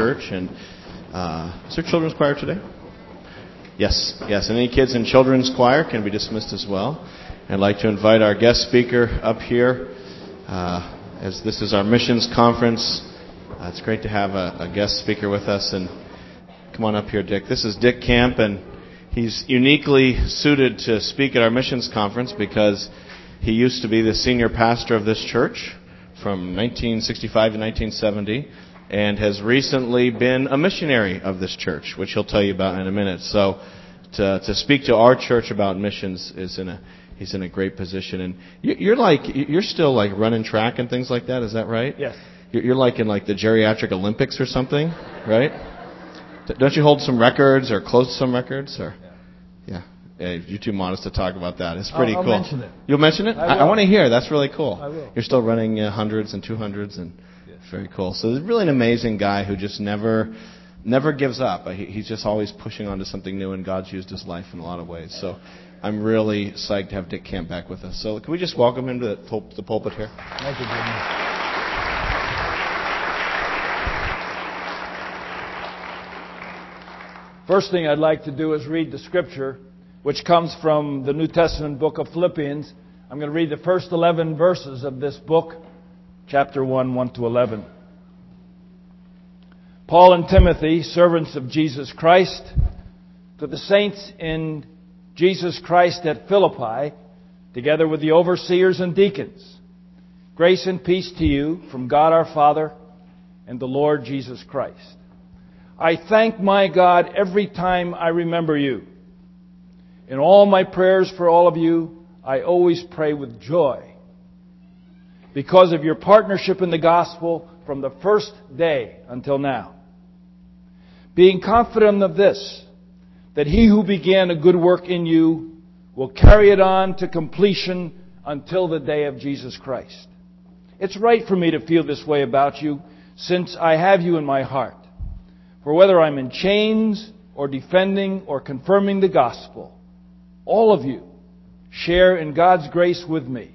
church. And uh, is there children's choir today? Yes, yes. And any kids in children's choir can be dismissed as well. I'd like to invite our guest speaker up here. Uh, as this is our missions conference, uh, it's great to have a, a guest speaker with us. And come on up here, Dick. This is Dick Camp, and he's uniquely suited to speak at our missions conference because he used to be the senior pastor of this church from 1965 to 1970 and has recently been a missionary of this church, which he'll tell you about in a minute. So to, to speak to our church about missions is in a he's in a great position. And you're like you're still like running track and things like that. Is that right? Yes. You're like in like the geriatric Olympics or something, right? Don't you hold some records or close some records or? Yeah. Hey, you're too modest to talk about that. It's pretty I'll, I'll cool. mention it. You'll mention it? I, I, I want to hear. That's really cool. I will. You're still running uh, hundreds and two hundreds, and. Very cool. So really an amazing guy who just never, never gives up. He's just always pushing on to something new, and God's used his life in a lot of ways. So I'm really psyched to have Dick Camp back with us. So can we just welcome him to the, pul- the pulpit here? Thank you, Jimmy. First thing I'd like to do is read the scripture, which comes from the New Testament book of Philippians. I'm going to read the first 11 verses of this book, chapter 1, 1 to 11. Paul and Timothy, servants of Jesus Christ, to the saints in Jesus Christ at Philippi, together with the overseers and deacons. Grace and peace to you from God our Father and the Lord Jesus Christ. I thank my God every time I remember you. In all my prayers for all of you, I always pray with joy because of your partnership in the gospel from the first day until now. Being confident of this, that he who began a good work in you will carry it on to completion until the day of Jesus Christ. It's right for me to feel this way about you since I have you in my heart. For whether I'm in chains or defending or confirming the gospel, all of you share in God's grace with me.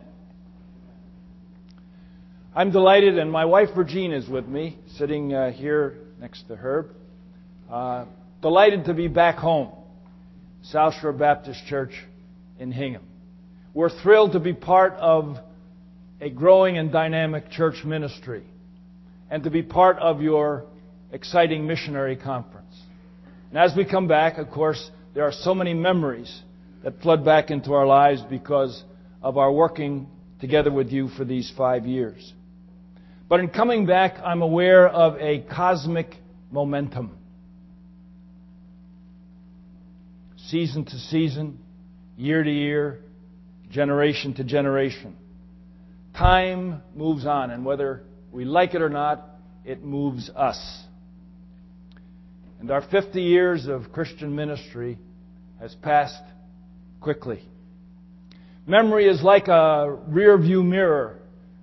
I'm delighted, and my wife Virginia is with me, sitting uh, here next to Herb. Uh, delighted to be back home, South Shore Baptist Church in Hingham. We're thrilled to be part of a growing and dynamic church ministry and to be part of your exciting missionary conference. And as we come back, of course, there are so many memories that flood back into our lives because of our working together with you for these five years. But in coming back, I'm aware of a cosmic momentum. Season to season, year to year, generation to generation. Time moves on, and whether we like it or not, it moves us. And our 50 years of Christian ministry has passed quickly. Memory is like a rear view mirror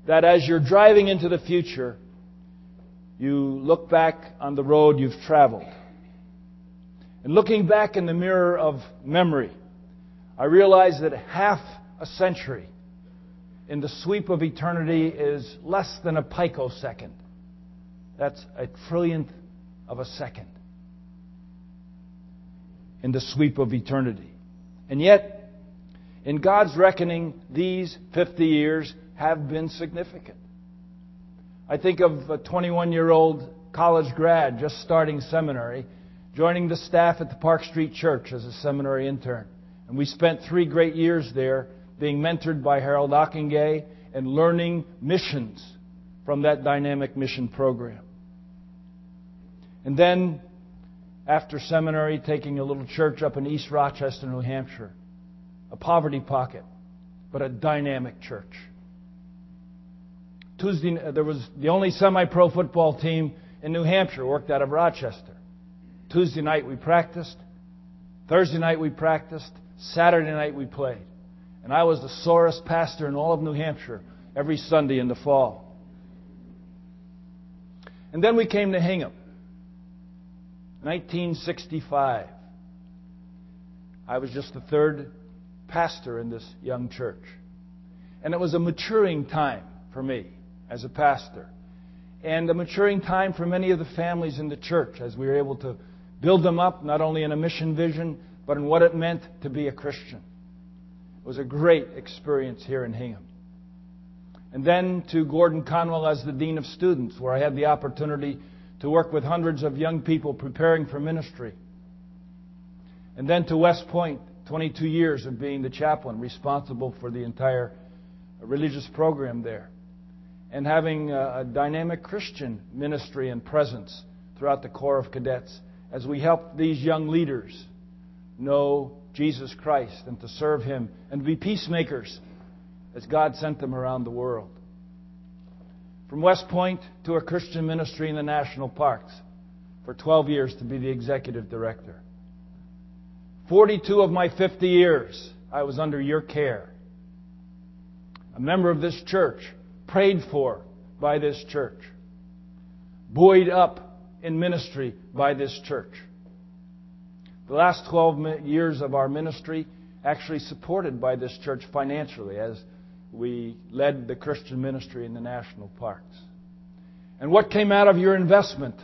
that as you're driving into the future, you look back on the road you've traveled. And looking back in the mirror of memory, I realize that half a century in the sweep of eternity is less than a picosecond. That's a trillionth of a second in the sweep of eternity. And yet, in God's reckoning, these 50 years have been significant. I think of a 21 year old college grad just starting seminary, joining the staff at the Park Street Church as a seminary intern. And we spent three great years there being mentored by Harold Ockenga and learning missions from that dynamic mission program. And then, after seminary, taking a little church up in East Rochester, New Hampshire, a poverty pocket, but a dynamic church. Tuesday, uh, there was the only semi-pro football team in New Hampshire, worked out of Rochester. Tuesday night we practiced. Thursday night we practiced. Saturday night we played. And I was the sorest pastor in all of New Hampshire every Sunday in the fall. And then we came to Hingham. 1965. I was just the third pastor in this young church. And it was a maturing time for me as a pastor. And a maturing time for many of the families in the church as we were able to build them up, not only in a mission vision, but in what it meant to be a Christian. It was a great experience here in Hingham. And then to Gordon Conwell as the Dean of Students, where I had the opportunity to work with hundreds of young people preparing for ministry. And then to West Point, 22 years of being the chaplain responsible for the entire religious program there. And having a, dynamic Christian ministry and presence throughout the Corps of Cadets as we help these young leaders know Jesus Christ and to serve Him and be peacemakers as God sent them around the world. From West Point to a Christian ministry in the national parks for 12 years to be the executive director. 42 of my 50 years, I was under your care. A member of this church, prayed for by this church, buoyed up in ministry by this church. The last 12 years of our ministry actually supported by this church financially as we led the Christian ministry in the national parks. And what came out of your investment?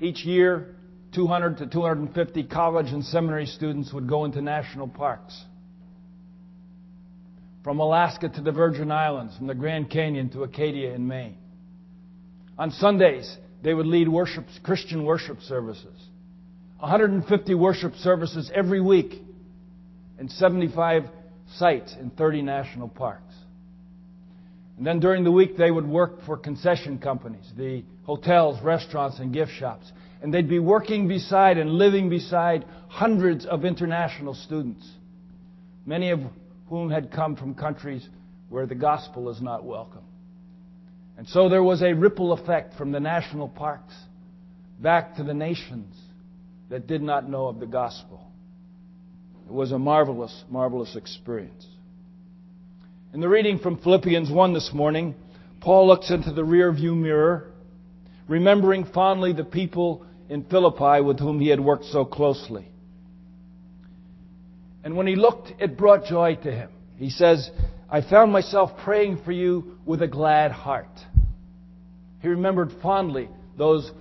Each year, 200 to 250 college and seminary students would go into national parks. From Alaska to the Virgin Islands, from the Grand Canyon to Acadia in Maine. On Sundays, they would lead worship, Christian worship services. 150 worship services every week in 75 sites in 30 national parks. And then during the week, they would work for concession companies, the hotels, restaurants, and gift shops. And they'd be working beside and living beside hundreds of international students, many of whom had come from countries where the gospel is not welcome. And so there was a ripple effect from the national parks back to the nations that did not know of the gospel. It was a marvelous, marvelous experience. In the reading from Philippians 1 this morning, Paul looks into the rearview mirror, remembering fondly the people in Philippi with whom he had worked so closely. And when he looked, it brought joy to him. He says, I found myself praying for you with a glad heart. He remembered fondly those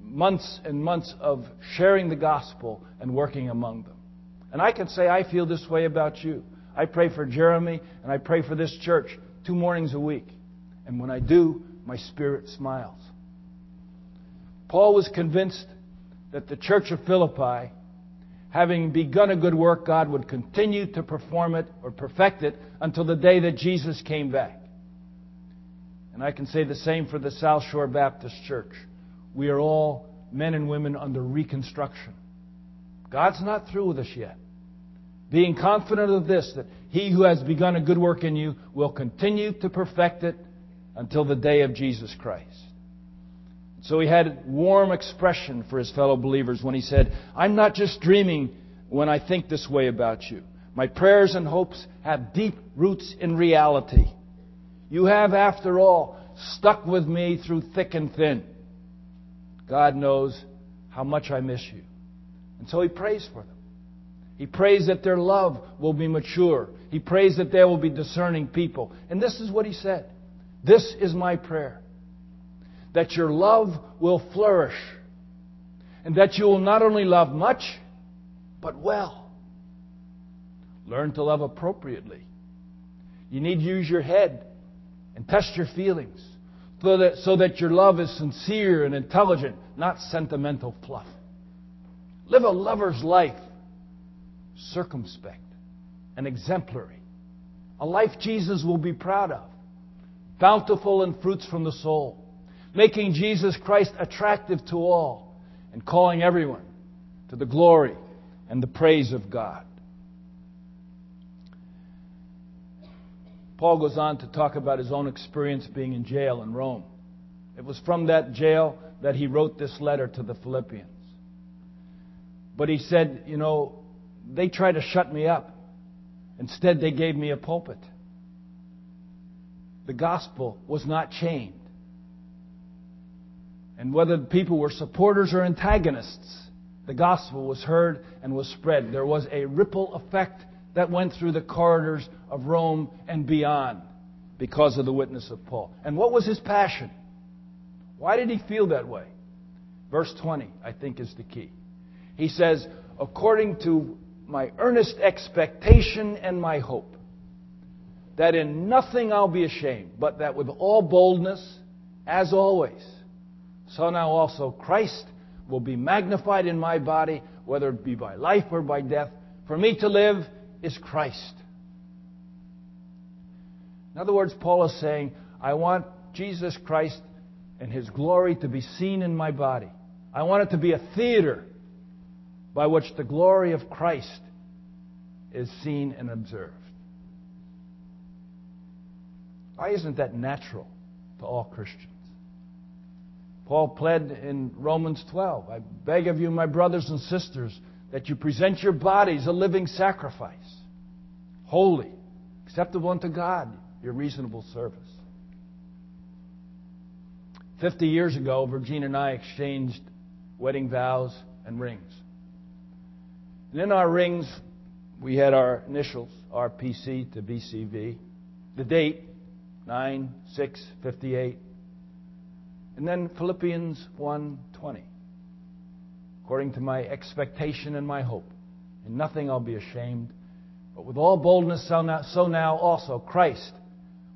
months and months of sharing the gospel and working among them. And I can say I feel this way about you. I pray for Jeremy and I pray for this church two mornings a week. And when I do, my spirit smiles. Paul was convinced that the church of Philippi, having begun a good work, God would continue to perform it or perfect it until the day that Jesus came back. And I can say the same for the South Shore Baptist Church. We are all men and women under reconstruction. God's not through with us yet. Being confident of this, that he who has begun a good work in you will continue to perfect it until the day of Jesus Christ. So he had warm expression for his fellow believers when he said, I'm not just dreaming when I think this way about you. My prayers and hopes have deep roots in reality. You have, after all, stuck with me through thick and thin. God knows how much I miss you. And so he prays for them. He prays that their love will be mature. He prays that they will be discerning people. And this is what he said This is my prayer that your love will flourish, and that you will not only love much, but well. Learn to love appropriately. You need to use your head and test your feelings so that, so that your love is sincere and intelligent, not sentimental fluff. Live a lover's life, circumspect and exemplary. A life Jesus will be proud of, bountiful in fruits from the soul, making Jesus Christ attractive to all, and calling everyone to the glory and the praise of God. Paul goes on to talk about his own experience being in jail in Rome. It was from that jail that he wrote this letter to the Philippians. But he said, you know, they tried to shut me up. Instead, they gave me a pulpit. The gospel was not chained. And whether the people were supporters or antagonists, the gospel was heard and was spread. There was a ripple effect that went through the corridors of Rome and beyond because of the witness of Paul. And what was his passion? Why did he feel that way? Verse 20, I think, is the key. He says, according to my earnest expectation and my hope, that in nothing I'll be ashamed, but that with all boldness, as always, so now also Christ will be magnified in my body, whether it be by life or by death. For me to live is Christ. In other words, Paul is saying, I want Jesus Christ and his glory to be seen in my body. I want it to be a theater by which the glory of Christ is seen and observed. Why isn't that natural to all Christians? Paul pled in Romans 12 I beg of you, my brothers and sisters, that you present your bodies a living sacrifice, holy, acceptable unto God, your reasonable service. Fifty years ago, Virginia and I exchanged wedding vows and rings. And in our rings, we had our initials, RPC to BCV, the date, 9 6 58, and then Philippians 1:20. According to my expectation and my hope, in nothing I'll be ashamed, but with all boldness so now, so now also Christ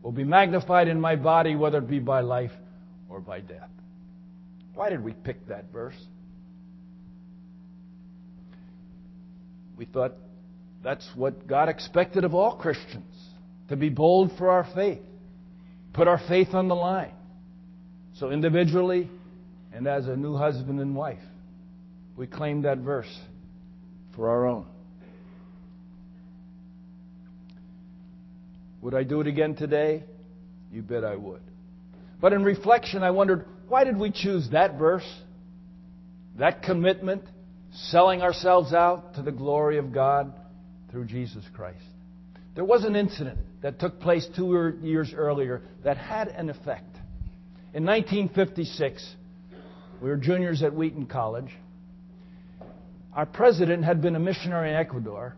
will be magnified in my body, whether it be by life or by death. Why did we pick that verse? We thought that's what God expected of all Christians to be bold for our faith, put our faith on the line. So, individually and as a new husband and wife, we claim that verse for our own. Would I do it again today? You bet I would. But in reflection, I wondered why did we choose that verse, that commitment, selling ourselves out to the glory of God through Jesus Christ? There was an incident that took place two years earlier that had an effect. In 1956, we were juniors at Wheaton College. Our president had been a missionary in Ecuador,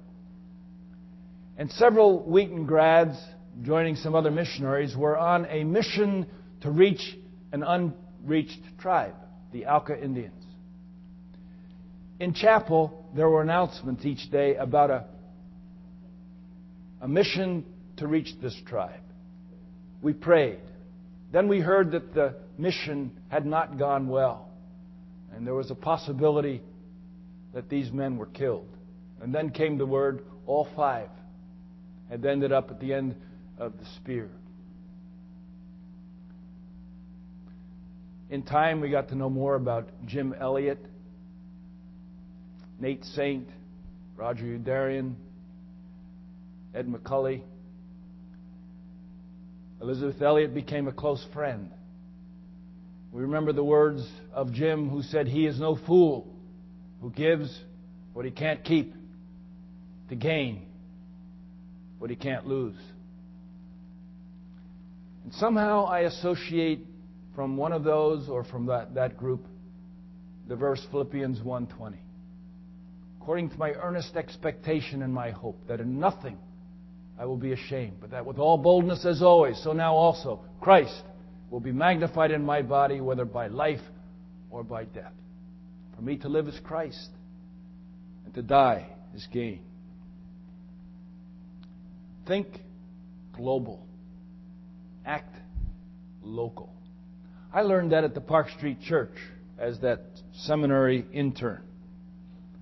and several Wheaton grads, joining some other missionaries, were on a mission to reach an unreached tribe, the Auca Indians. In chapel, there were announcements each day about a, a mission to reach this tribe. We prayed. Then we heard that the mission had not gone well, and there was a possibility that these men were killed. And then came the word all five had ended up at the end of the spear. In time, we got to know more about Jim Elliot, Nate Saint, Roger Youderian, Ed McCully. Elizabeth Elliot became a close friend. We remember the words of Jim, who said, He is no fool who gives what he can't keep to gain what he can't lose. And somehow I associate from one of those or from that, that group the verse Philippians 1:20. According to my earnest expectation and my hope that in nothing I will be ashamed, but that with all boldness as always, so now also Christ will be magnified in my body, whether by life or by death. For me to live is Christ, and to die is gain. Think global, act local. I learned that at the Park Street Church as that seminary intern.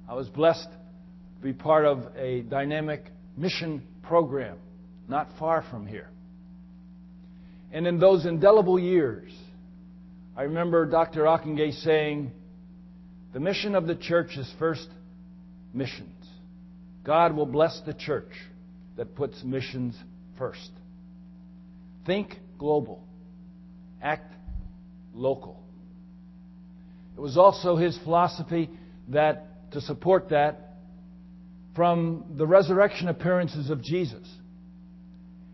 I was blessed to be part of a dynamic mission program not far from here. And in those indelible years, I remember Dr. Ockenga saying, The mission of the church is first missions. God will bless the church that puts missions first. Think global, act local. It was also his philosophy that to support that from the resurrection appearances of Jesus.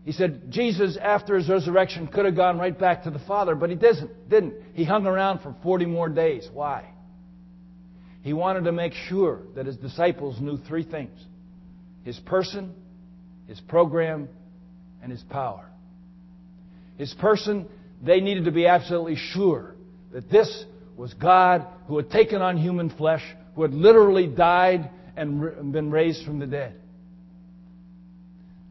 He said Jesus, after his resurrection, could have gone right back to the Father, but he didn't. Didn't. He hung around for 40 more days. Why? He wanted to make sure that his disciples knew three things his person, his program, and his power. His person, they needed to be absolutely sure that this was God who had taken on human flesh, who had literally died and been raised from the dead.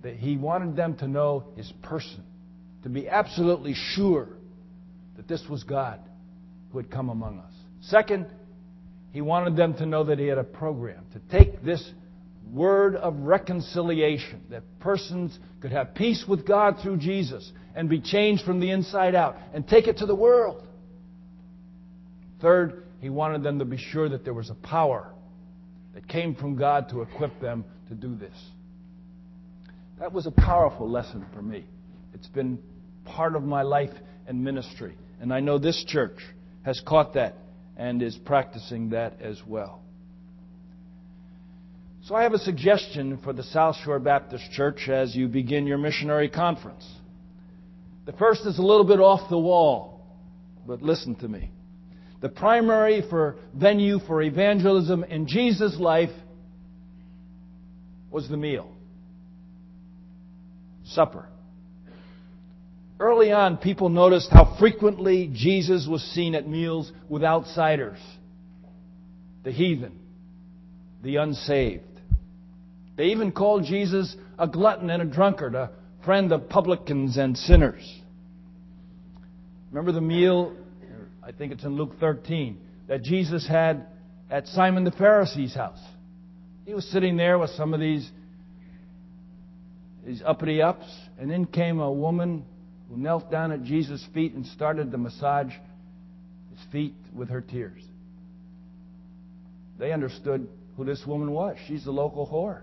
That he wanted them to know his person, to be absolutely sure that this was God who had come among us. Second, he wanted them to know that he had a program to take this word of reconciliation, that persons could have peace with God through Jesus and be changed from the inside out, and take it to the world. Third, he wanted them to be sure that there was a power that came from God to equip them to do this. That was a powerful lesson for me. It's been part of my life and ministry. And I know this church has caught that and is practicing that as well. So I have a suggestion for the South Shore Baptist Church as you begin your missionary conference. The first is a little bit off the wall, but listen to me. The primary for venue for evangelism in Jesus' life was the meal. Supper. Early on, people noticed how frequently Jesus was seen at meals with outsiders, the heathen, the unsaved. They even called Jesus a glutton and a drunkard, a friend of publicans and sinners. Remember the meal, I think it's in Luke 13, that Jesus had at Simon the Pharisee's house. He was sitting there with some of these, these uppity ups, and in came a woman who knelt down at Jesus' feet and started to massage his feet with her tears. They understood who this woman was. She's the local whore,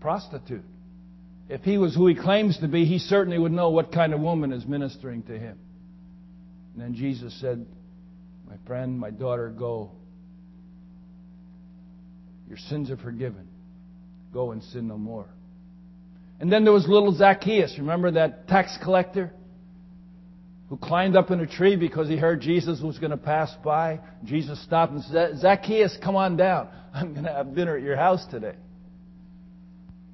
prostitute. If he was who he claims to be, he certainly would know what kind of woman is ministering to him. And then Jesus said, My friend, my daughter, go. Your sins are forgiven. Go and sin no more. And then there was little Zacchaeus. Remember that tax collector who climbed up in a tree because he heard Jesus was going to pass by? Jesus stopped and said, Zacchaeus, come on down. I'm going to have dinner at your house today.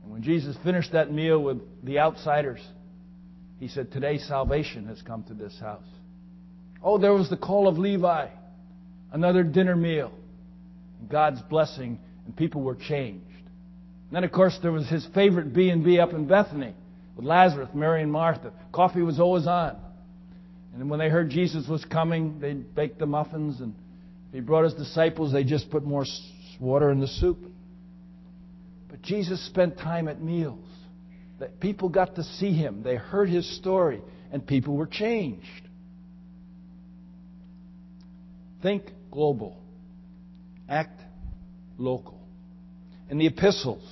And when Jesus finished that meal with the outsiders, he said, Today salvation has come to this house. Oh, there was the call of Levi, another dinner meal. God's blessing, and people were changed. And then, of course, there was his favorite B&B up in Bethany with Lazarus, Mary, and Martha. Coffee was always on. And when they heard Jesus was coming, they baked the muffins, and if he brought his disciples, they just put more water in the soup. But Jesus spent time at meals. That people got to see him. They heard his story, and people were changed. Think global. Act local. In the epistles,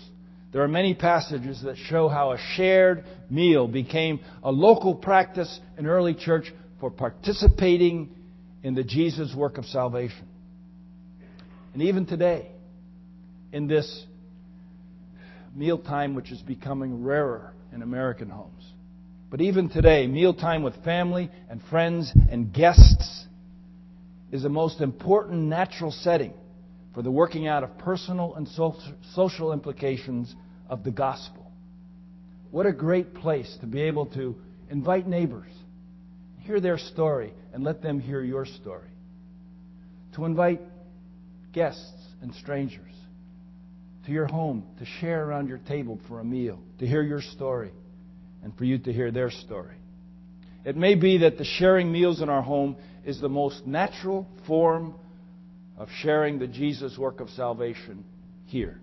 there are many passages that show how a shared meal became a local practice in early church for participating in the Jesus work of salvation. And even today, in this mealtime which is becoming rarer in American homes. But even today, mealtime with family and friends and guests is the most important natural setting for the working out of personal and social implications of the gospel. What a great place to be able to invite neighbors, hear their story, and let them hear your story. To invite guests and strangers to your home to share around your table for a meal, to hear your story, and for you to hear their story. It may be that the sharing meals in our home is the most natural form of sharing the Jesus work of salvation here.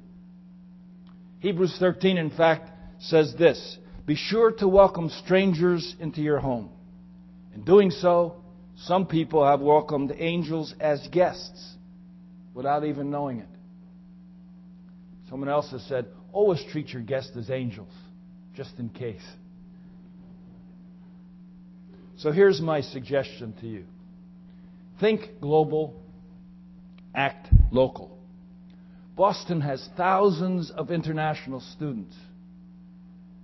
Hebrews 13, in fact, says this Be sure to welcome strangers into your home. In doing so, some people have welcomed angels as guests without even knowing it. Someone else has said, always treat your guests as angels, just in case. So here's my suggestion to you Think global, act local. Boston has thousands of international students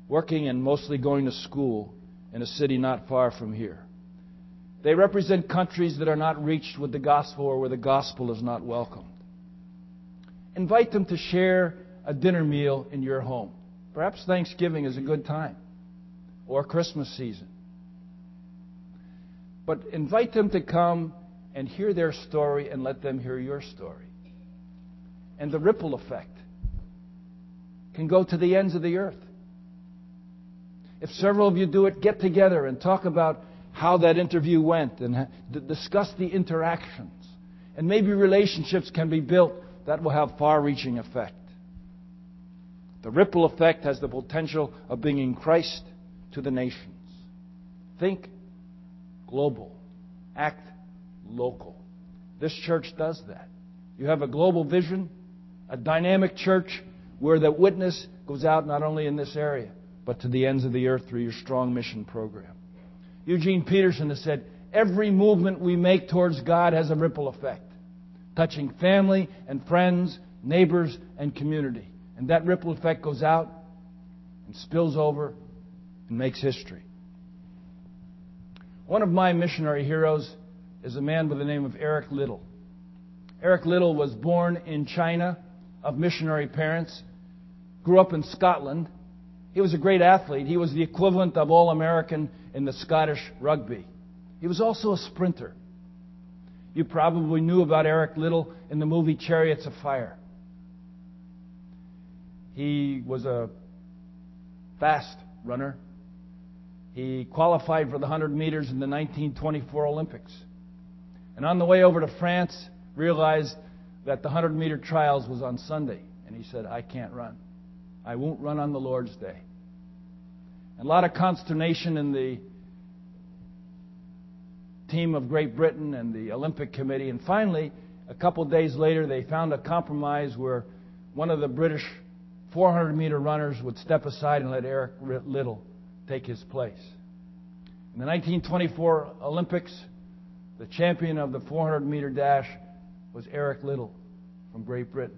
working and mostly going to school in a city not far from here. They represent countries that are not reached with the gospel or where the gospel is not welcomed. Invite them to share a dinner meal in your home. Perhaps Thanksgiving is a good time or Christmas season. But invite them to come and hear their story and let them hear your story. And the ripple effect can go to the ends of the earth. If several of you do it, get together and talk about how that interview went and discuss the interactions. And maybe relationships can be built that will have far reaching effect. The ripple effect has the potential of bringing Christ to the nations. Think global, act local. This church does that. You have a global vision, a dynamic church where the witness goes out not only in this area, but to the ends of the earth through your strong mission program. Eugene Peterson has said, every movement we make towards God has a ripple effect, touching family and friends, neighbors, and community. And that ripple effect goes out and spills over and makes history. One of my missionary heroes is a man by the name of Eric Liddell. Eric Liddell was born in China of missionary parents, grew up in Scotland. He was a great athlete. He was the equivalent of All American in the Scottish rugby. He was also a sprinter. You probably knew about Eric Liddell in the movie Chariots of Fire. He was a fast runner. He qualified for the 100 meters in the 1924 Olympics. And on the way over to France, realized that the 100 meter trials was on Sunday. And he said, I can't run. I won't run on the Lord's day. And a lot of consternation in the team of Great Britain and the Olympic Committee. And finally, a couple days later, they found a compromise where one of the British 400 meter runners would step aside and let Eric Liddell take his place. In the 1924 Olympics, the champion of the 400 meter dash was Eric Liddell from Great Britain.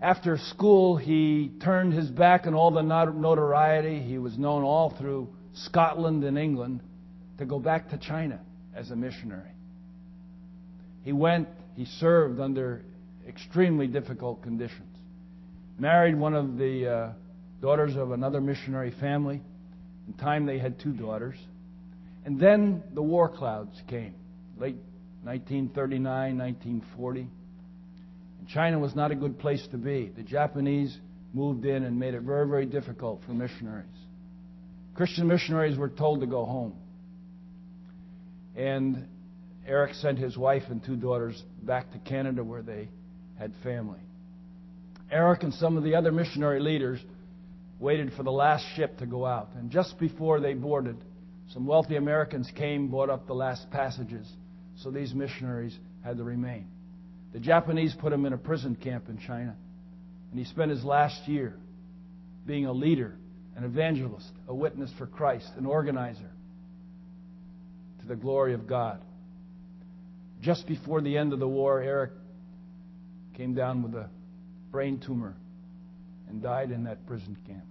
After school, he turned his back on all the notoriety. He was known all through Scotland and England to go back to China as a missionary. He went, he served under extremely difficult conditions married one of the uh, daughters of another missionary family. In time, they had two daughters. And then the war clouds came, late 1939, 1940. And China was not a good place to be. The Japanese moved in and made it very, very difficult for missionaries. Christian missionaries were told to go home. And Eric sent his wife and two daughters back to Canada where they had family. Eric and some of the other missionary leaders waited for the last ship to go out. And just before they boarded, some wealthy Americans came, bought up the last passages. So these missionaries had to remain. The Japanese put him in a prison camp in China. And he spent his last year being a leader, an evangelist, a witness for Christ, an organizer to the glory of God. Just before the end of the war, Eric came down with a brain tumor and died in that prison camp.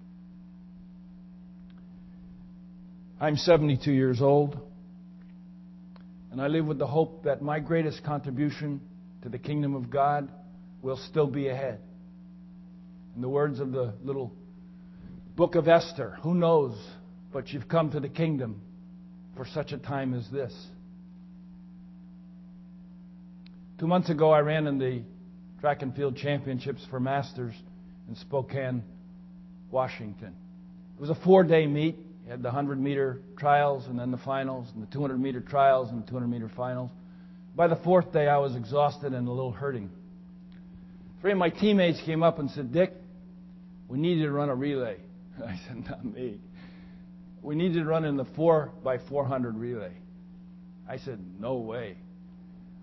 I'm 72 years old, and I live with the hope that my greatest contribution to the kingdom of God will still be ahead. In the words of the little book of Esther, who knows, but you've come to the kingdom for such a time as this. Two months ago, I ran in the track and field championships for masters in Spokane, Washington. It was a four day meet. You had the 100 meter trials and then the finals, and the 200 meter trials and the 200 meter finals. By the fourth day, I was exhausted and a little hurting. Three of my teammates came up and said, Dick, we need you to run a relay. I said, Not me. We need you to run in the 4 by 400 relay. I said, No way.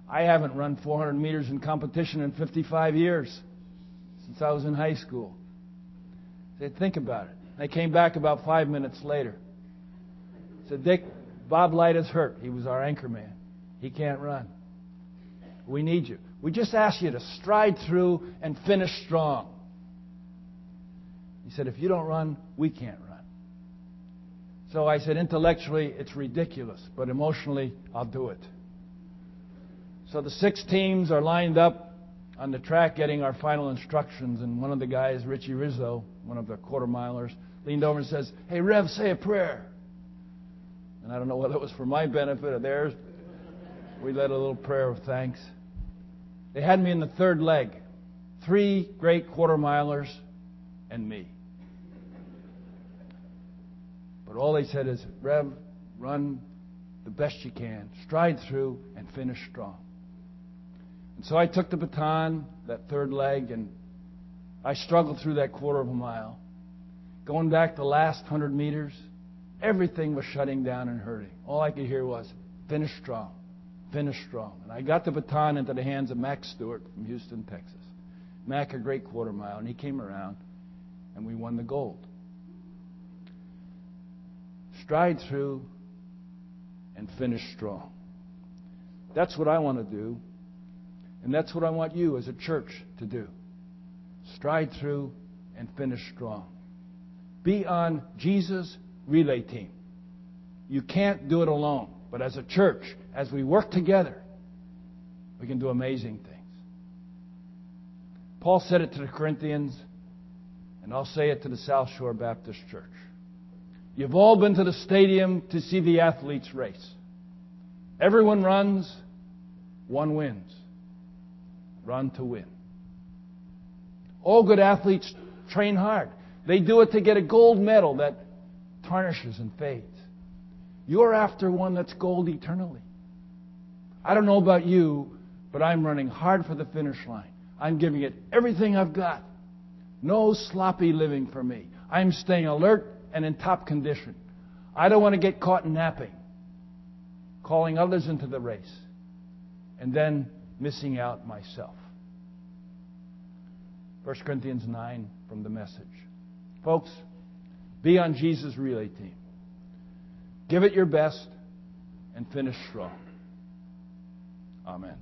I haven't run 400 meters in competition in 55 years since I was in high school. I said, think about it. They came back about five minutes later. Said, Dick, Bob Light is hurt. He was our anchor man. He can't run. We need you. We just ask you to stride through and finish strong. He said, If you don't run, we can't run. So I said, Intellectually, it's ridiculous, but emotionally, I'll do it. So the six teams are lined up on the track getting our final instructions, and one of the guys, Richie Rizzo, one of the quarter milers, leaned over and says, Hey, Rev, say a prayer. And I don't know whether it was for my benefit or theirs. We led a little prayer of thanks. They had me in the third leg. Three great quarter milers and me. But all they said is, Rev, run the best you can, stride through, and finish strong. And so I took the baton, that third leg, and I struggled through that quarter of a mile. Going back the last hundred meters, everything was shutting down and hurting. All I could hear was, finish strong, finish strong. And I got the baton into the hands of Mac Stewart from Houston, Texas. Mac, a great quarter mile, and he came around, and we won the gold. Stride through and finish strong. That's what I want to do, and that's what I want you as a church to do. Stride through and finish strong. Be on Jesus' relay team. You can't do it alone. But as a church, as we work together, we can do amazing things. Paul said it to the Corinthians, and I'll say it to the South Shore Baptist Church. You've all been to the stadium to see the athletes race. Everyone runs, one wins. Run to win. All good athletes train hard. They do it to get a gold medal that tarnishes and fades. You're after one that's gold eternally. I don't know about you, but I'm running hard for the finish line. I'm giving it everything I've got. No sloppy living for me. I'm staying alert and in top condition. I don't want to get caught napping, calling others into the race, and then missing out myself. 1 Corinthians 9 from the message. Folks, be on Jesus' relay team. Give it your best and finish strong. Amen.